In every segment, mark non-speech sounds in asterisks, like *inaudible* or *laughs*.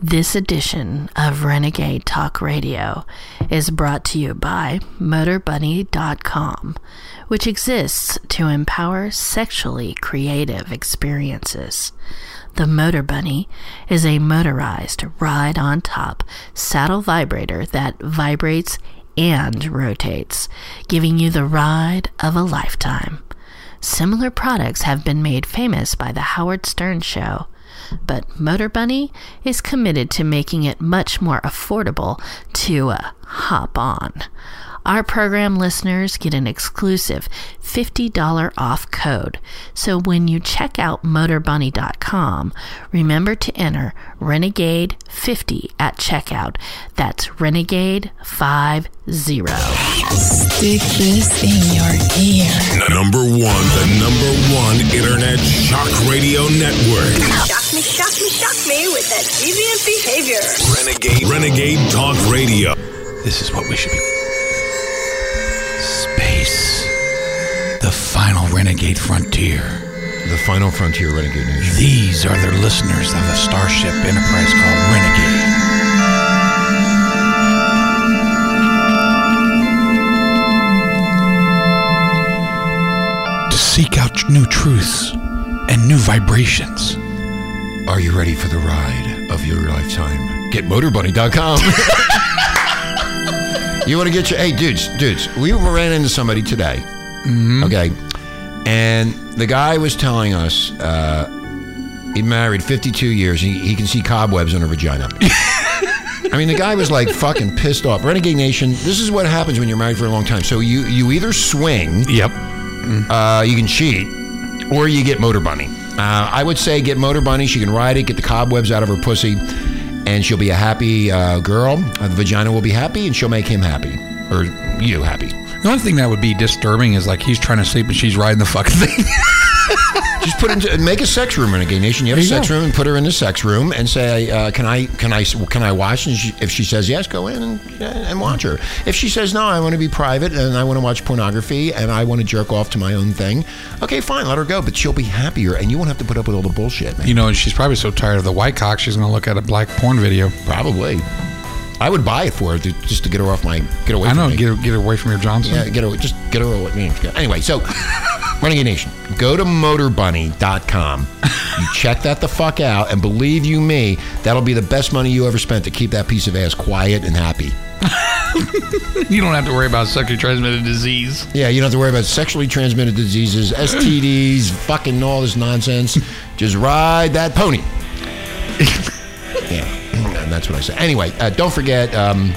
This edition of Renegade Talk Radio is brought to you by MotorBunny.com, which exists to empower sexually creative experiences. The Motor Bunny is a motorized ride on top saddle vibrator that vibrates and rotates, giving you the ride of a lifetime. Similar products have been made famous by The Howard Stern Show, but Motor Bunny is committed to making it much more affordable to uh, hop on. Our program listeners get an exclusive $50 off code. So when you check out motorbunny.com, remember to enter Renegade50 at checkout. That's Renegade50. Stick this in your ear. Number one, the number one internet shock radio network. Shock me, shock me, shock me with that deviant behavior. Renegade, Renegade Talk Radio. This is what we should be. Space. The final renegade frontier. The final frontier renegade nation. These are the listeners of a starship enterprise called Renegade. Seek out new truths and new vibrations. Are you ready for the ride of your lifetime? Get motorbunny.com. *laughs* you want to get your hey dudes, dudes. We ran into somebody today. Okay. And the guy was telling us uh, he married 52 years. He, he can see cobwebs on her vagina. *laughs* I mean, the guy was like fucking pissed off. Renegade Nation, this is what happens when you're married for a long time. So you, you either swing, Yep. Uh, you can cheat, or you get Motor Bunny. Uh, I would say get Motor Bunny. She can ride it, get the cobwebs out of her pussy, and she'll be a happy uh, girl. Uh, the vagina will be happy, and she'll make him happy, or you happy. The only thing that would be disturbing is like he's trying to sleep and she's riding the fucking thing. *laughs* Just put into make a sex room, in a gay Nation. You have a There you sex go. room, and put her in the sex room, and say, uh, "Can I, can I, can I watch?" And she, if she says yes, go in and, and watch her. If she says no, I want to be private and I want to watch pornography and I want to jerk off to my own thing. Okay, fine, let her go, but she'll be happier, and you won't have to put up with all the bullshit, man. you know, and she's probably so tired of the white cock, she's going to look at a black porn video. Probably. I would buy it for her to, just to get her off my get away. I from know, me. get her, get her away from your Johnson. Yeah, get her. Just get her away. Anyway, so Renegade Nation, go to MotorBunny.com. You *laughs* check that the fuck out, and believe you me, that'll be the best money you ever spent to keep that piece of ass quiet and happy. *laughs* You don't have to worry about sexually transmitted disease. Yeah, you don't have to worry about sexually transmitted diseases, STDs, *clears throat* fucking all this nonsense. Just ride that pony. *laughs* yeah, *clears throat* and that's what I say. Anyway, uh, don't forget um,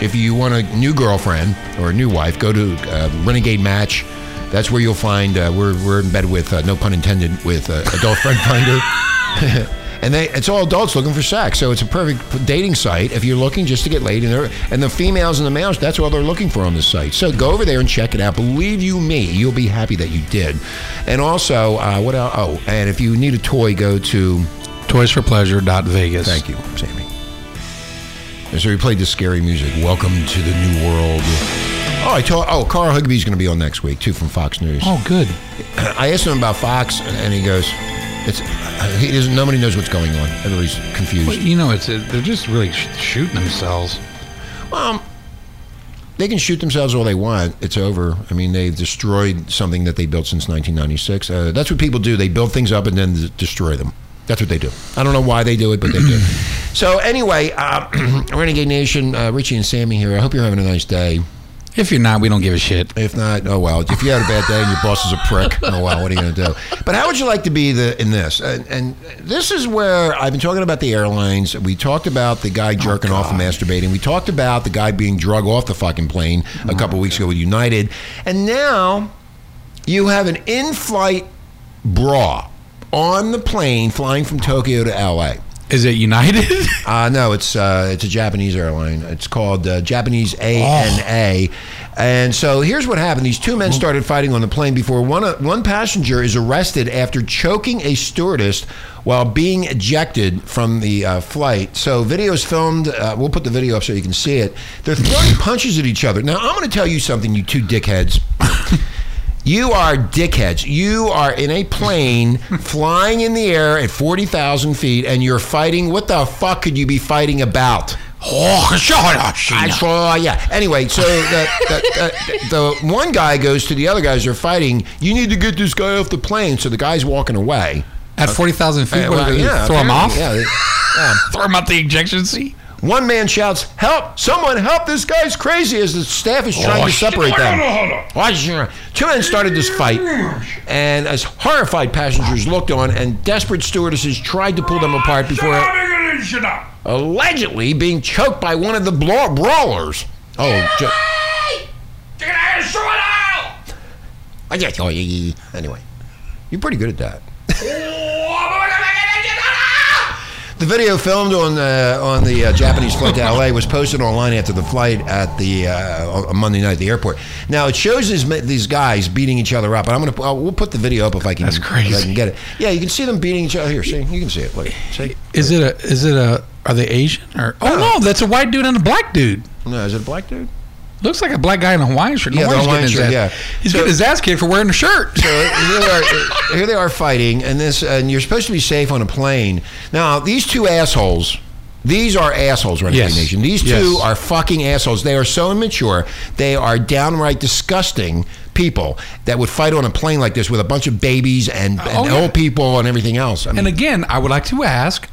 if you want a new girlfriend or a new wife, go to uh, Renegade Match. That's where you'll find uh, we're we're in bed with uh, no pun intended with uh, Adult Friend Finder. *laughs* And they, it's all adults looking for sex, so it's a perfect dating site if you're looking just to get laid. And, and the females and the males, that's all they're looking for on this site. So go over there and check it out. Believe you me, you'll be happy that you did. And also, uh, what else? Oh, and if you need a toy, go to. Toysforpleasure.vegas. Thank you, Sammy. And so we played this scary music. Welcome to the new world. Oh, I told. Oh, Carl Higbie's going to be on next week too from Fox News. Oh, good. I asked him about Fox, and he goes, "It's he doesn't. Nobody knows what's going on. Everybody's confused." Well, you know, it's they're just really sh- shooting themselves. Well, they can shoot themselves all they want. It's over. I mean, they've destroyed something that they built since 1996. Uh, that's what people do. They build things up and then d- destroy them. That's what they do. I don't know why they do it, but they do. *clears throat* so anyway, uh, *clears throat* Renegade Nation, uh, Richie and Sammy here. I hope you're having a nice day. If you're not, we don't give a shit. If not, oh well. If you had a bad day and your boss is a prick, oh well. What are you going to do? But how would you like to be the in this? And, and this is where I've been talking about the airlines. We talked about the guy oh, jerking off and masturbating. We talked about the guy being drug off the fucking plane a couple weeks ago with United, and now you have an in-flight bra on the plane flying from Tokyo to L.A. Is it United? *laughs* Uh, no, it's uh, it's a Japanese airline. It's called uh, Japanese ANA. And so here's what happened: these two men started fighting on the plane before one uh, one passenger is arrested after choking a stewardess while being ejected from the uh, flight. So videos filmed. Uh, we'll put the video up so you can see it. They're throwing *laughs* punches at each other. Now I'm going to tell you something, you two dickheads. You are dickheads. You are in a plane *laughs* flying in the air at 40,000 feet and you're fighting. What the fuck could you be fighting about? Oh, shut *laughs* up, I saw, yeah. Anyway, so the, the, the, the one guy goes to the other guys who are fighting, you need to get this guy off the plane. So the guy's walking away. At 40,000 feet, Uh, what, well, do they yeah, throw him off? apparently, Yeah, they- *laughs* Throw him out the ejection seat? One man shouts, "Help! Someone help! This guy's crazy!" As the staff is trying Oh, to separate them. on, hold on. Why is she- Two men started this fight, and as horrified passengers looked on, and desperate stewardesses tried to pull them apart before allegedly being choked by one of the bla- brawlers. Oh, anyway, you're pretty good at that. *laughs* The video filmed on uh, on the uh, Japanese flight to LA was posted online after the flight at the uh, on Monday night at the airport. Now it shows these, these guys beating each other up, and I'm gonna uh, we'll put the video up if I can. That's If I can get it. Yeah, you can see them beating each other. Here, see, you can see it. Look, see. Is it a, is it a, are they Asian? or? Oh, no, that's a white dude and a black dude. No, is it a black dude? Looks like a black guy in a Hawaiian shirt. No Yeah, the Hawaiian shirt, yeah. He's So- getting his ass kicked for wearing a shirt. So uh, here they are, uh, here they are fighting, and this, and you're supposed to be safe on a plane. Now these two assholes. These are assholes, Renegade Yes. Nation. These two Yes. are fucking assholes. They are so immature. They are downright disgusting people that would fight on a plane like this with a bunch of babies and, oh, and Oh, yeah. old people and everything else. I mean, And again, I would like to ask,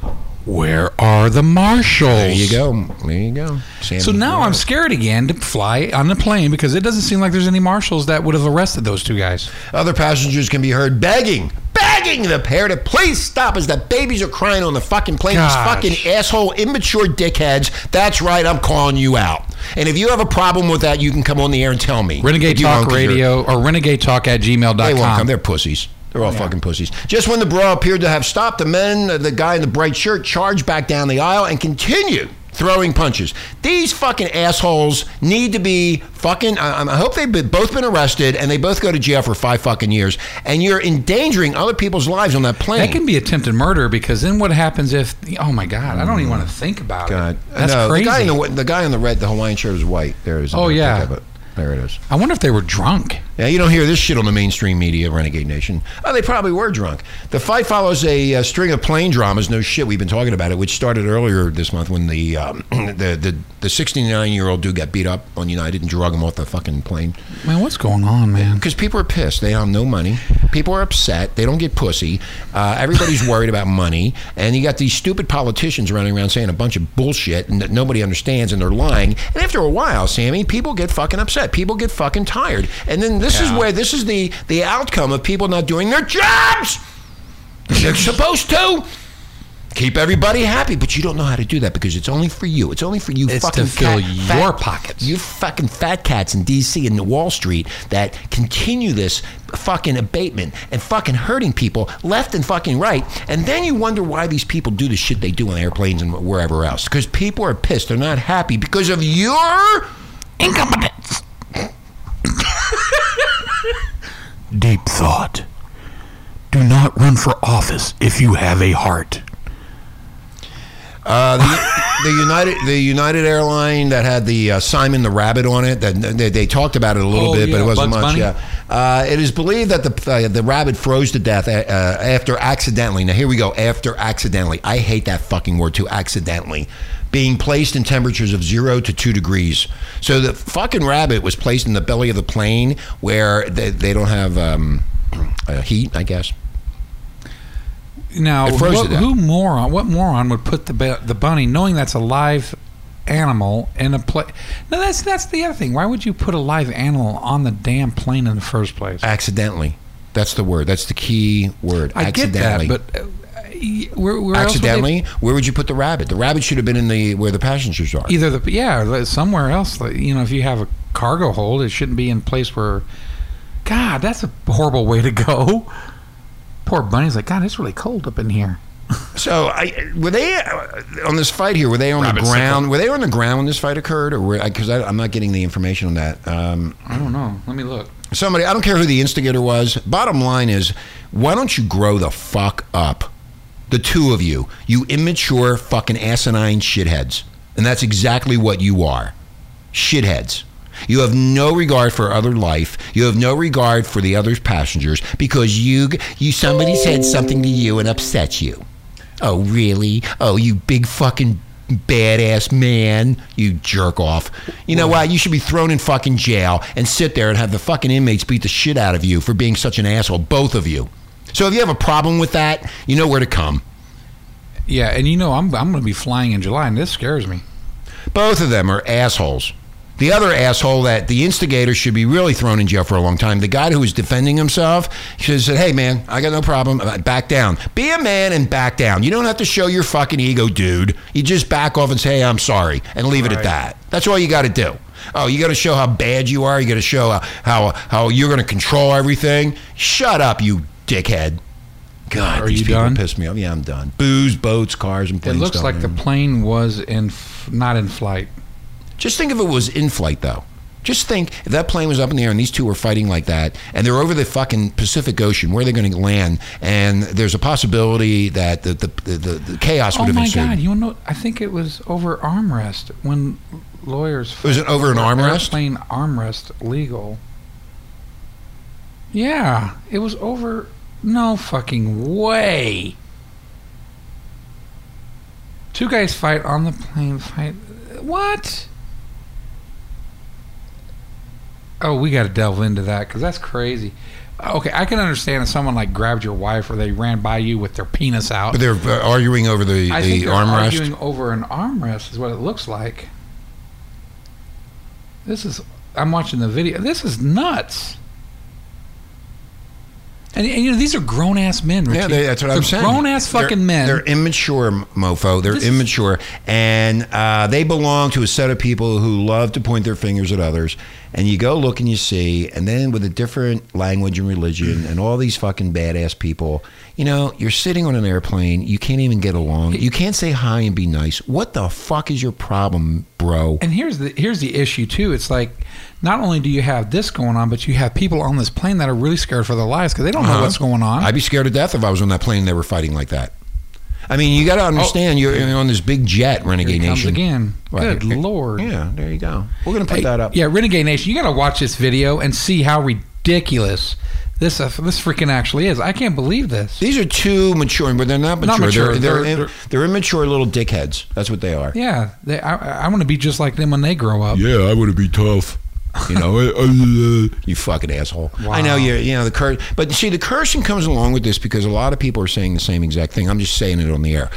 where are the marshals? there you go. There you go. So now I'm scared again to fly on the plane because it doesn't seem like there's any marshals that would have arrested those two guys. Other passengers can be heard begging, begging the pair to please stop as the babies are crying on the fucking plane. Gosh. These fucking asshole, immature dickheads. That's right, I'm calling you out. And if you have a problem with that, you can come on the air and tell me. Renegade Talk won't 'cause you're- Radio or Renegade Talk at gmail.com. They won't come. They're pussies. They're all fucking pussies. Just when the brawl appeared to have stopped, the men, uh, the guy in the bright shirt, charged back down the aisle and continued throwing punches. These fucking assholes need to be fucking. I, I hope they've been, both been arrested and they both go to jail for five fucking years. And you're endangering other people's lives on that plane. That can be attempted murder because then what happens if? Oh my God! I don't even want to think about God, it. That's no, crazy. The guy in the the guy in the red, the Hawaiian shirt is white. There is. Oh, yeah. Think of it. There it is. I wonder if they were drunk. Yeah, you don't hear this shit on the mainstream media, Renegade Nation. Oh, they probably were drunk. The fight follows a, uh string of plane dramas. No shit, we've been talking about it, which started earlier this month when the um, *clears throat* the the the 69 year old dude got beat up on United and drug him off the fucking plane. Man, what's going on, man? Because people are pissed. They have no money. People are upset. They don't get pussy. Uh, everybody's *laughs* worried about money. And you got these stupid politicians running around saying a bunch of bullshit and that nobody understands and they're lying. And after a while, Sammy, people get fucking upset. People get fucking tired. And then this is where this is the the outcome of people not doing their jobs. They're *laughs* supposed to. Keep everybody happy, but you don't know how to do that because it's only for you. It's only for you It's fucking to fill fat- your pockets. You fucking fat cats in D.C. and Wall Street that continue this fucking abatement and fucking hurting people left and fucking right. And then you wonder why these people do the shit they do on airplanes and wherever else. Because people are pissed. They're not happy because of your incompetence. *laughs* Deep thought. Do not run for office if you have a heart. Uh, the, the United the United airline that had the uh, Simon the Rabbit on it. That they, they talked about it a little Oh, bit, but it wasn't Bugs much. Bunny? Yeah. Uh, it is believed that the uh, the rabbit froze to death uh, after accidentally. Now here we go. After accidentally, I hate that fucking word too. Accidentally. Being placed in temperatures of zero to two degrees. So the fucking rabbit was placed in the belly of the plane where they, they don't have um, uh, heat, I guess. Now, what, who moron? What moron would put the the bunny, knowing that's a live animal, in a plane? No, that's that's the other thing. Why would you put a live animal on the damn plane in the first place? Accidentally. That's the word. That's the key word. I get that, accidentally. but where, where else would they- accidentally, where would you put the rabbit? The rabbit should have been in the where the passengers are. either the yeah, somewhere else. You know, if you have a cargo hold, it shouldn't be in place where. God, that's a horrible way to go. Poor bunny's like, God, it's really cold up in here. *laughs* So, I, were they uh, on this fight here? Were they on Rabbit the ground? sickle. Were they on the ground when this fight occurred, or were because I'm not getting the information on that? Um, I don't know. Let me look. somebody, I don't care who the instigator was. Bottom line is, why don't you grow the fuck up? The two of you, you immature fucking asinine shitheads, and that's exactly what you are, shitheads. You have no regard for other life. You have no regard for the other passengers because you you somebody said something to you and upset you. Oh, really? Oh, you big fucking badass man, you jerk off. You know what? You should be thrown in fucking jail and sit there and have the fucking inmates beat the shit out of you for being such an asshole, both of you. So if you have a problem with that, you know where to come. Yeah, and you know I'm I'm going to be flying in July, and this scares me. Both of them are assholes. The other asshole that the instigator should be really thrown in jail for a long time. The guy who was defending himself should have said, "Hey, man, I got no problem. Uh, Back down. Be a man and back down. You don't have to show your fucking ego, dude. You just back off and say, "Hey, I'm sorry," and leave it at that. That's all you got to do. Oh, you got to show how bad you are. You got to show how how, how you're going to control everything. Shut up, you dickhead. God, Are these you people done? piss me off. Yeah, I'm done. Booze, boats, cars, and It planes. looks don't like the matter. plane was in f- not in flight. Just think if it was in flight, though. Just think if that plane was up in the air and these two were fighting like that, and they're over the fucking Pacific Ocean, where are they going to land? And there's a possibility that the the, the, the, the chaos would Oh have my ensued. God! You know, I think it was over armrest when lawyers. Was it over an armrest? Airplane armrest legal. Yeah, it was over. No fucking way. Two guys fight on the plane. Fight. What? Oh, we got to delve into that because that's crazy. Okay, I can understand if someone like grabbed your wife or they ran by you with their penis out. But they're uh, arguing over the, I the think they're armrest. arguing over an armrest is what it looks like. This is I'm watching the video. This is nuts. And, and you know these are grown ass men. Richie. Yeah, they, that's what They're I'm saying. Grown ass fucking They're- men. They're immature, mofo. They're This immature, and uh, they belong to a set of people who love to point their fingers at others. And you go look and you see, and then with a different language and religion, and all these fucking badass people. You know, you're sitting on an airplane. You can't even get along. You can't say hi and be nice. What the fuck is your problem, bro? And here's the here's the issue too. It's like not only do you have this going on, but you have people on this plane that are really scared for their lives because they don't know Uh-huh. what's going on. I'd be scared to death if I was on that plane and they were fighting like that. I mean, you got to understand, you're, you're on this big jet, Here Renegade it comes Nation. again. Right. Good lord. Yeah, there you go. We're gonna put Hey, that up. Yeah, Renegade Nation, you got to watch this video and see how ridiculous this uh, this freaking actually is. I can't believe this. These are two mature, but they're not mature. Not mature. They're, they're, They're- they're, they're immature little dickheads. That's what they are. Yeah, they, I, I want to be just like them when they grow up. Yeah, I want to be tough. You know, uh, *laughs* you fucking asshole. I know you're, you know, the curse, but see, the cursing comes along with this because a lot of people are saying the same exact thing. I'm just saying it on the air.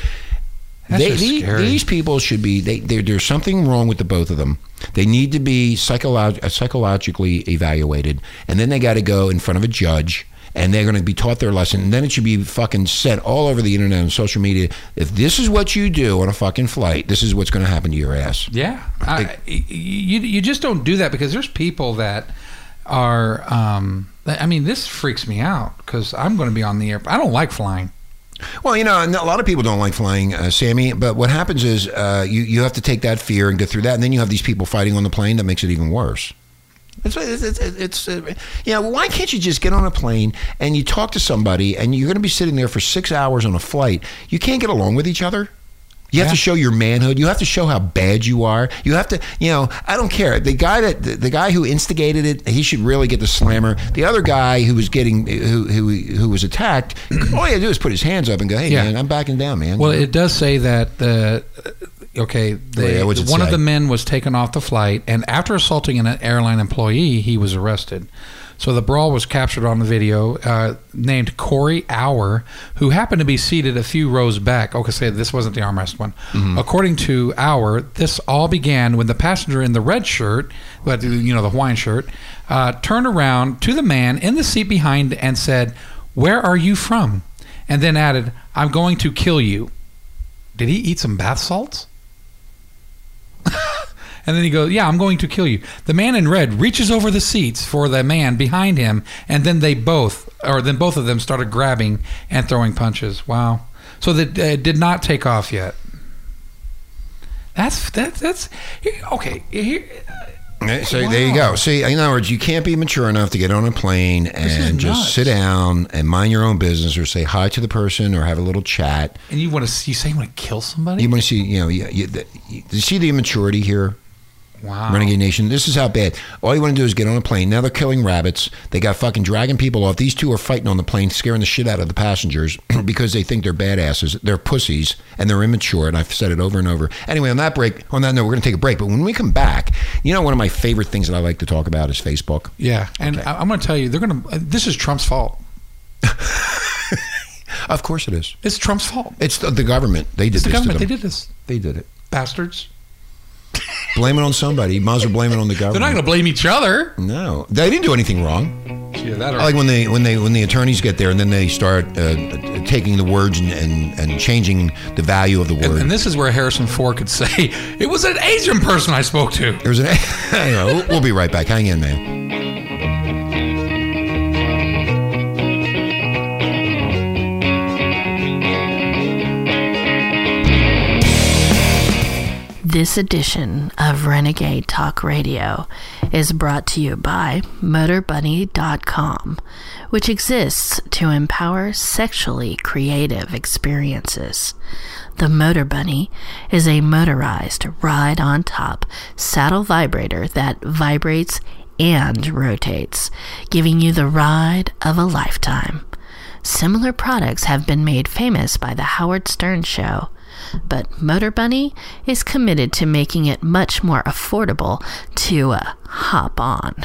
They, these, these people should be. They, there's something wrong with the both of them. They need to be psycholo- psychologically evaluated, and then they got to go in front of a judge, and they're going to be taught their lesson. And then it should be fucking sent all over the internet and social media. If this is what you do on a fucking flight, this is what's going to happen to your ass. Yeah, I, you you just don't do that because there's people that are. Um, I mean, this freaks me out because I'm going to be on the air. I don't like flying. Well, you know, a lot of people don't like flying, uh, Sammy. But what happens is uh, you you have to take that fear and get through that, and then you have these people fighting on the plane that makes it even worse. It's it's, it's, it's uh, yeah. Why can't you just get on a plane and you talk to somebody, and you're going to be sitting there for six hours on a flight? You can't get along with each other. You have to show your manhood. You have to show how bad you are. You have to, you know, I don't care. The guy that the, the guy who instigated it, he should really get the slammer. The other guy who was getting who who who was attacked, *clears throat* all he had to do is put his hands up and go, "Hey Yeah. man, I'm backing down, man." Well, it does say that the okay, the, Oh, yeah, one of the men was taken off the flight, and after assaulting an airline employee, he was arrested. So the brawl was captured on the video. Uh, named Corey Auer, who happened to be seated a few rows back. Okay, say this wasn't the armrest one. Mm-hmm. According to Auer, this all began when the passenger in the red shirt, but you know the Hawaiian shirt, uh, turned around to the man in the seat behind and said, "Where are you from?" And then added, "I'm going to kill you." Did he eat some bath salts? *laughs* and then he goes, Yeah, I'm going to kill you. The man in red reaches over the seats for the man behind him, and then they both, or then both of them started grabbing and throwing punches. Wow. So that uh, did not take off yet. That's that, that's okay. Here, So there you go. See, in other words, you can't be mature enough to get on a plane and just sit down and mind your own business, or say hi to the person, or have a little chat. and you want to you say you want to kill somebody? You want to see, you know, you, you, you, you see the immaturity here. Wow. Renegade Nation, this is how bad. All you want to do is get on a plane. Now they're killing rabbits. They got fucking dragging people off. These two are fighting on the plane, scaring the shit out of the passengers *clears throat* because they think they're badasses. They're pussies and they're immature. And I've said it over and over. Anyway, on that break, on that note, we're going to take a break. But when we come back, you know, one of my favorite things that I like to talk about is Facebook. Yeah, and I, I'm going to tell you, they're going to. Uh, this is Trump's fault. *laughs* Of course it is. It's Trump's fault. It's the, the government. They did It's the government. They did this. They did it. Bastards. Blame it on somebody. You Might as well blame it on the government. They're not going to blame each other. No, they didn't do anything wrong. Yeah, that I like when they when they when the attorneys get there and then they start uh, taking the words and, and, and changing the value of the word. And, and this is where Harrison Ford could say, "It was an Asian person I spoke to." There's an. *laughs* anyway, we'll, we'll be right back. Hang in, man. This edition of Renegade Talk Radio is brought to you by MotorBunny.com, which exists to empower sexually creative experiences. The Motor Bunny is a motorized ride on top saddle vibrator that vibrates and rotates, giving you the ride of a lifetime. Similar products have been made famous by The Howard Stern Show, but Motor Bunny is committed to making it much more affordable to uh, hop on.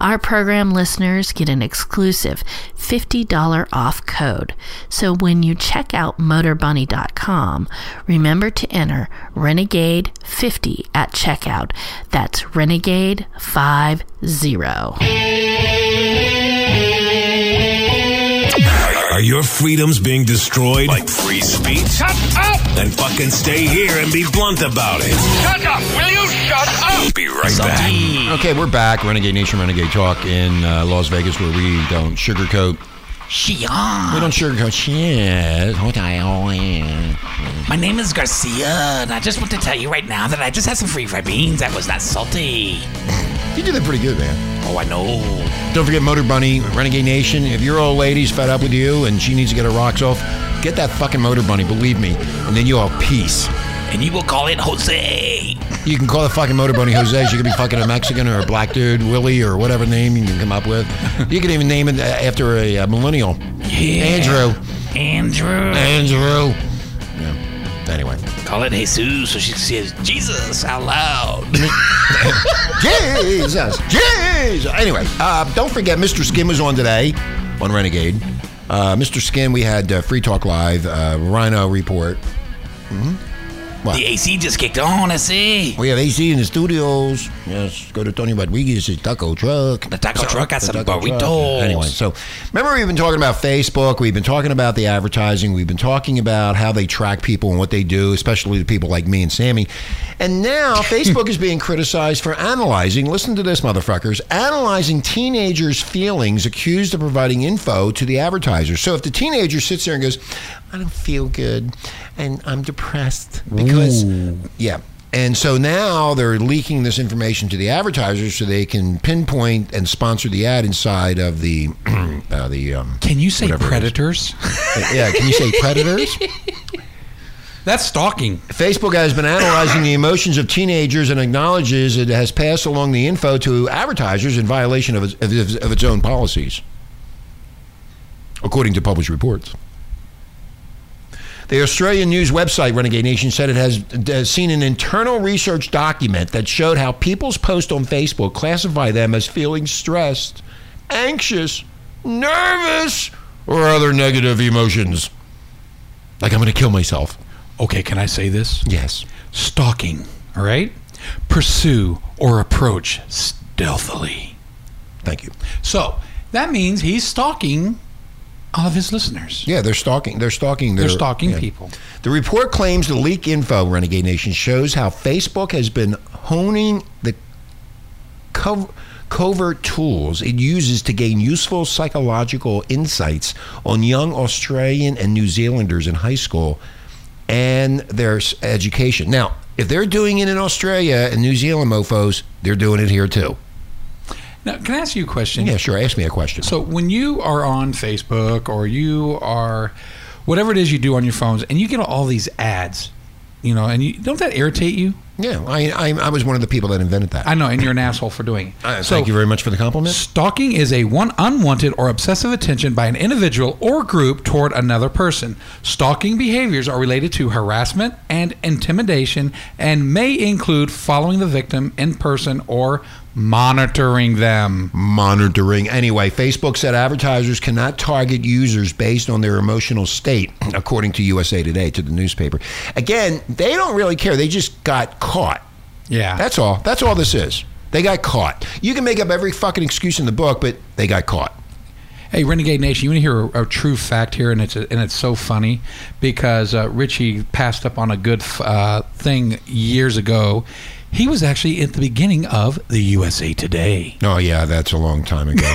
Our program listeners get an exclusive $50 off code. So when you check out MotorBunny.com, remember to enter Renegade50 at checkout. That's Renegade50. Are your freedoms being destroyed? Like free speech? Shut up! Then fucking stay here and be blunt about it. Shut up! Will you shut up? Be right back. Okay, we're back. Renegade Nation, Renegade Talk in uh, Las Vegas, where we don't sugarcoat. Shia. We don't sugarcoat shit. My name is Garcia, and I just want to tell you right now that I just had some free fried beans that was not salty. You do that pretty good, man. Oh, I know. Don't forget Motor Bunny, Renegade Nation. If your old lady's fed up with you and she needs to get her rocks off, get that fucking Motor Bunny, believe me, and then you'll have peace. And you will call it Jose. You can call the fucking Motor Bunny Jose. She could be fucking a Mexican or a black dude, Willie, or whatever name you can come up with. You could even name it uh, after a, uh millennial. Yeah. Andrew. Andrew. Andrew. Yeah. Anyway. Call it Jesus so she says Jesus out loud. *laughs* Jesus. Jesus. Anyway, uh, don't forget Mr. Skin was on today on Renegade. Uh, Mr. Skin, we had uh, Free Talk Live, uh, Rhino Report. What? the AC just kicked on, I see. We have AC in the studios. Yes, go to Tony Rodriguez's taco truck. The taco truck got some burritos. Anyway, so remember we've been talking about Facebook. We've been talking about the advertising. We've been talking about how they track people and what they do, especially to people like me and Sammy. And now *laughs* Facebook is being criticized for analyzing. Listen to this, motherfuckers! Analyzing teenagers' feelings, accused of providing info to the advertisers. So if the teenager sits there and goes, "I don't feel good," and I'm depressed because, yeah. And so now they're leaking this information to the advertisers so they can pinpoint and sponsor the ad inside of the *clears throat* uh, the um, Can you say Whatever it is. predators? yeah. Can you say predators? *laughs* That's stalking. Facebook has been analyzing the emotions of teenagers and acknowledges it has passed along the info to advertisers in violation of its, of its, of its own policies, according to published reports. The Australian news website Renegade Nation said it has seen an internal research document that showed how people's posts on Facebook classify them as feeling stressed, anxious, nervous, or other negative emotions. Like I'm going to kill myself. Okay, can I say this? Yes. Stalking, all right? Pursue or approach stealthily. Thank you. So that means he's stalking all of his listeners. Yeah, they're stalking. They're stalking. They're stalking yeah. people. The report claims the leak info, Renegade Nation, shows how Facebook has been honing the cov- covert tools it uses to gain useful psychological insights on young Australian and New Zealanders in high school and their education. Now, if they're doing it in Australia and New Zealand, mofos, they're doing it here too. Now, can I ask you a question? Yeah, sure. Ask me a question. So when you are on Facebook or you are whatever it is you do on your phones and you get all these ads, you know, and you don't that irritate you? Yeah, I, I, I was one of the people that invented that. I know, and you're an asshole for doing it. *laughs* Uh, thank you very much for the compliment. Stalking is a one unwanted or obsessive attention by an individual or group toward another person. Stalking behaviors are related to harassment and intimidation and may include following the victim in person or monitoring them. monitoring. Anyway, Facebook said advertisers cannot target users based on their emotional state, according to USA Today, to the newspaper. Again, they don't really care. They just got caught. Yeah. That's all. That's all this is. They got caught. You can make up every fucking excuse in the book, but they got caught. Hey, Renegade Nation, you want to hear a, a true fact here, and it's and it's so funny because uh, Richie passed up on a good uh, thing years ago. He was actually at the beginning of the USA Today. Oh yeah, that's a long time ago. *laughs*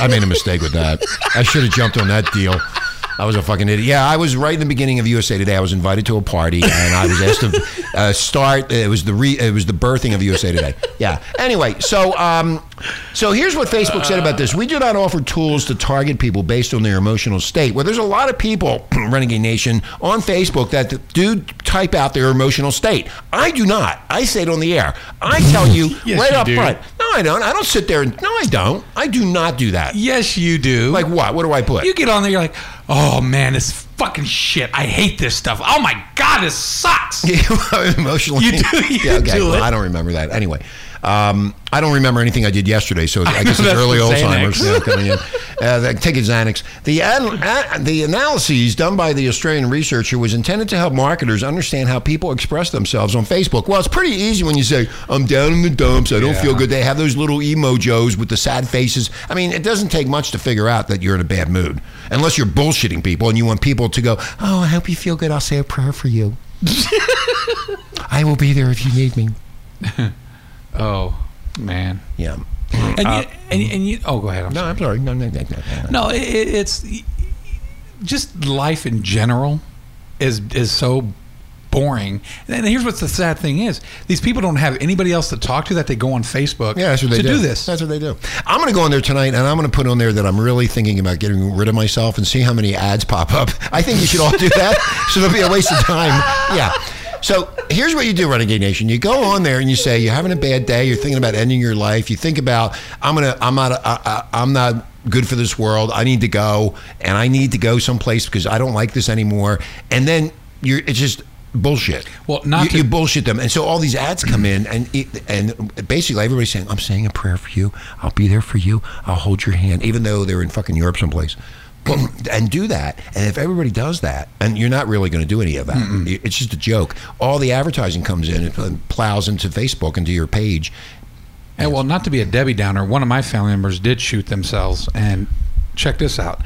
I made a mistake with that. I should have jumped on that deal. I was a fucking idiot. Yeah, I was right in the beginning of USA Today. I was invited to a party, and I was asked to uh, start. It was the re, it was the birthing of USA Today. Yeah. Anyway, so um, so here's what Facebook said about this. We do not offer tools to target people based on their emotional state. Well, there's a lot of people, *clears throat* Renegade Nation, on Facebook that do type out their emotional state. I do not. I say it on the air. I tell you *laughs* Yes, right you up do. front. I don't. I don't sit there and no, I don't. I do not do that. Yes, you do. Like what? What do I put? you get on there, you're like, oh man, this fucking shit. I hate this stuff. Oh my god, this sucks. *laughs* emotionally. You do- you yeah, okay. do well. I don't remember that. Anyway, um, I don't remember anything I did yesterday, so I guess *laughs* it's early Alzheimer's coming in. Uh, the- take a Xanax. The an- a- the analyses done by the Australian researcher was intended to help marketers understand how people express themselves on Facebook. Well, it's pretty easy when you say, "I'm down in the dumps. I don't Yeah. feel good." They have those little emojis with the sad faces. I mean, it doesn't take much to figure out that you're in a bad mood, unless you're bullshitting people and you want people to go, "Oh, I hope you feel good. I'll say a prayer for you." *laughs* I will be there if you need me. *laughs* Oh man. Yeah. And, you, uh, and, and you. Oh, go ahead. I'm No, sorry. I'm sorry. No, no, no, no, no. No, it- it's just life in general is is so boring. And here's what the sad thing is: these people don't have anybody else to talk to that they go on Facebook. Yeah, that's what they to do. do this. That's what they do. I'm going to go on there tonight, and I'm going to put on there that I'm really thinking about getting rid of myself and see how many ads pop up. I think you should all do that, *laughs* so it'll be a waste of time. Yeah. So here's what you do, Renegade Nation. You go on there and you say you're having a bad day. You're thinking about ending your life. You think about I'm gonna I'm not I, I, I'm not good for this world. I need to go, and I need to go someplace because I don't like this anymore. And then you're it's just bullshit. Well, not you, to- you bullshit them, and so all these ads come in, and it, and basically everybody's saying, "I'm saying a prayer for you. I'll be there for you. I'll hold your hand," even though they're in fucking Europe someplace. *clears throat* and do that, and if everybody does that, and you're not really going to do any of that, it's just a joke. All the advertising comes in and plows into Facebook into your page. And well, not to be a Debbie Downer, one of my family members did shoot themselves. And check this out.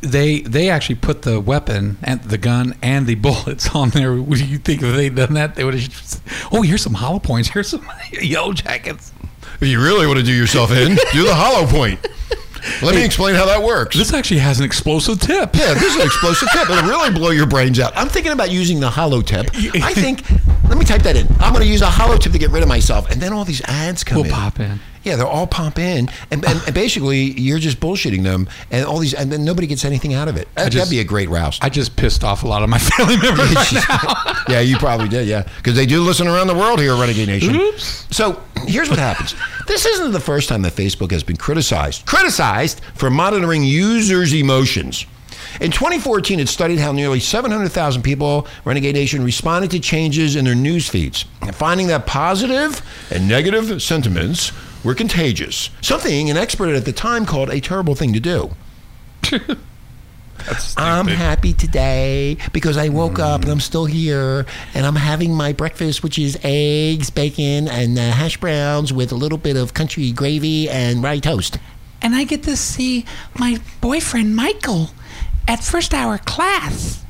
They they actually put the weapon and the gun and the *laughs* bullets on there. Would you think if they'd done that, they would have? Oh, here's some hollow points. Here's some *laughs* yellow jackets. If you really want to do yourself in, do the hollow point. *laughs* Let me explain how that works. This actually has an explosive tip. Yeah, this is an explosive tip. It'll really blow your brains out. I'm thinking about using the hollow tip. I *laughs* think, let me type that in. I'm going to use a hollow tip to get rid of myself. And then all these ads come we'll in. pop in. Yeah, they'll all pop in. And, and, and basically, you're just bullshitting them. And all these, and then nobody gets anything out of it. That, that'd be a great rouse. I just pissed off a lot of my *laughs* family members *laughs* right now. yeah, you probably did, yeah. Because they do listen around the world here, Renegade Nation. Oops. So here's what happens. This isn't the first time that Facebook has been criticized. Criticized for monitoring users' emotions. In 2014, it studied how nearly 700,000 people, Renegade Nation, responded to changes in their news feeds, finding that positive and negative sentiments were contagious. Something an expert at the time called a terrible thing to do. *laughs* I'm happy today because I woke up and I'm still here and I'm having my breakfast, which is eggs, bacon, and uh, hash browns with a little bit of country gravy and rye toast. And I get to see my boyfriend Michael at first hour class.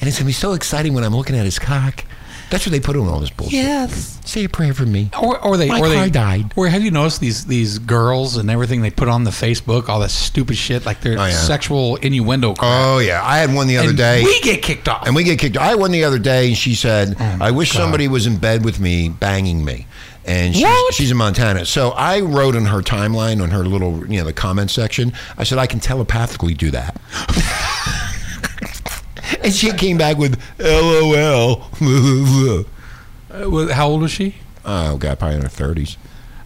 And it's gonna be so exciting when I'm looking at his cock. That's what they put on all this bullshit. Yes. Say a prayer for me. Or, or they, My or they car died. Or have you noticed these these girls and everything they put on the Facebook, all that stupid shit, like their Oh, yeah. sexual innuendo. Crap. Oh yeah, I had one the other and day. we get kicked off. And we get kicked. Off. I had one the other day, and she said, Oh, "I wish God. somebody was in bed with me, banging me." And she's, What? she's in Montana. So I wrote on her timeline, on her little, you know, the comment section. I said, "I can telepathically do that." *laughs* and she came back with "LOL." Uh, well, how old was she? Oh god, probably in her thirties.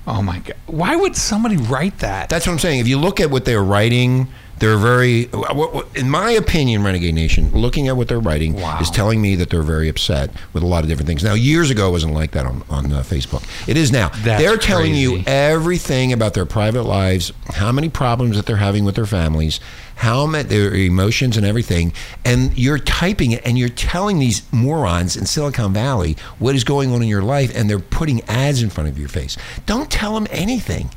Oh my god! Why would somebody write that? That's what I'm saying. If you look at what they're writing, they're very, what- what- in my opinion, Renegade Nation, looking at what they're writing Wow. is telling me that they're very upset with a lot of different things. Now, years ago, it wasn't like that on, on uh, Facebook. It is now. That's they're telling you everything about their private lives, how many problems that they're having with their families, how many, their emotions and everything. And you're typing it and you're telling these morons in Silicon Valley what is going on in your life, and they're putting ads in front of your face. Don't tell them anything.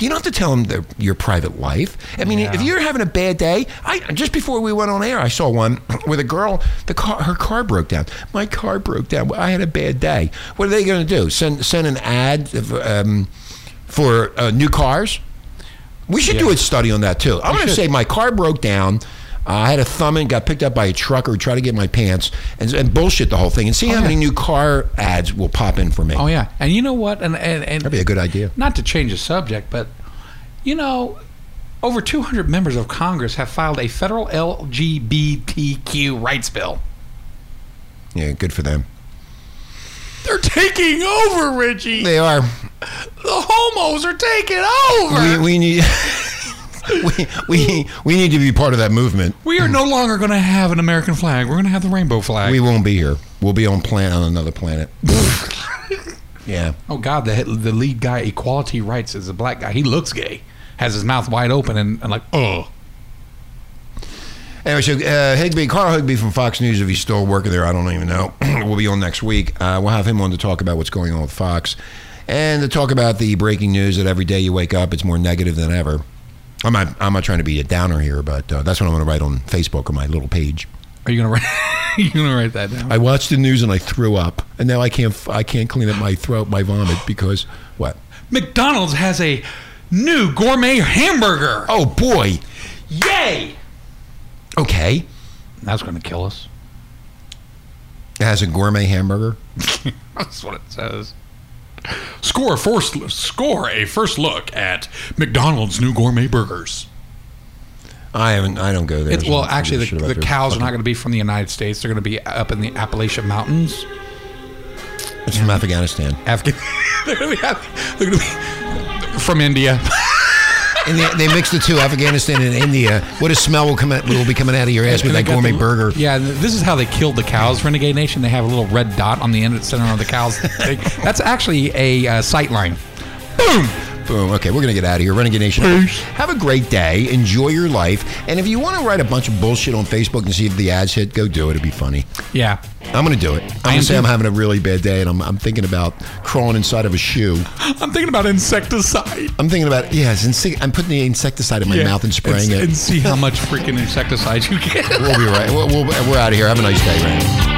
You don't have to tell them their, your private life. I mean, if you're having a bad day, I just before we went on air, I saw one *clears throat* where the girl, the car, her car broke down. My car broke down. I had a bad day. What are they going to do? Send send an ad um, for uh, new cars? We should do a study on that too. I'm going to say my car broke down. Uh, I had a thumb and got picked up by a trucker, tried to get my pants, and, and bullshit the whole thing, and see how Oh, yeah. many new car ads will pop in for me. Oh yeah, and you know what? And and, and That'd be a good idea. not to change the subject, but you know, over 200 members of Congress have filed a federal LGBTQ rights bill. Yeah, good for them. They're taking over, Richie. They are. The homos are taking over. we, we need *laughs* we, we we need to be part of that movement. We are no longer going to have an American flag. We're going to have the rainbow flag. We won't be here. We'll be on planet on another planet. *laughs* yeah. oh God, the the lead guy, equality rights, is a black guy. He looks gay, has his mouth wide open, and, and like, oh, Anyway, so uh, Higbie, Carl Higbie from Fox News, if he's still working there, I don't even know. *clears throat* we'll be on next week. Uh, we'll have him on to talk about what's going on with Fox and to talk about the breaking news that every day you wake up, it's more negative than ever. I'm not, I'm not trying to be a downer here, but uh, that's what I'm going to write on Facebook on my little page. are you going to write? *laughs* you going to write that down? I watched the news and I threw up, and now I can't, I can't clean up my throat, my vomit because what? McDonald's has a new gourmet hamburger. Oh boy. Yay! Okay. That's going to kill us. It has a gourmet hamburger. *laughs* That's what it says. Score a first score a first look at McDonald's new gourmet burgers. I haven't. I don't go there. It's, well, I don't give actually, the, the their cows are not going to be from the United States. They're going to be up in the Appalachian Mountains. It's from Afghanistan. Afghan. *laughs* they're going to be, Af- they're going to be from India. *laughs* And they, they mix the two, Afghanistan and India. What a smell will come out, will be coming out of your ass with And that gourmet the- burger. Yeah, this is how they killed the cows. Renegade Nation. They have a little red dot on the end, center of the cows. *laughs* That's actually a uh, sight line. Boom. Boom. Okay, we're gonna get out of here. Renegade Nation. Peace. Have a great day. Enjoy your life. And if you want to write a bunch of bullshit on Facebook and see if the ads hit, go do it. It'd be funny. Yeah. I'm gonna do it. I'm gonna say too. I'm having a really bad day, and I'm, I'm thinking about crawling inside of a shoe. I'm thinking about insecticide. I'm thinking about yes, insec- I'm putting the insecticide in my Yeah. mouth and spraying and, it. And see how much freaking insecticide you get. We'll be right. We'll, we'll, we're out of here. Have a nice day, Randy.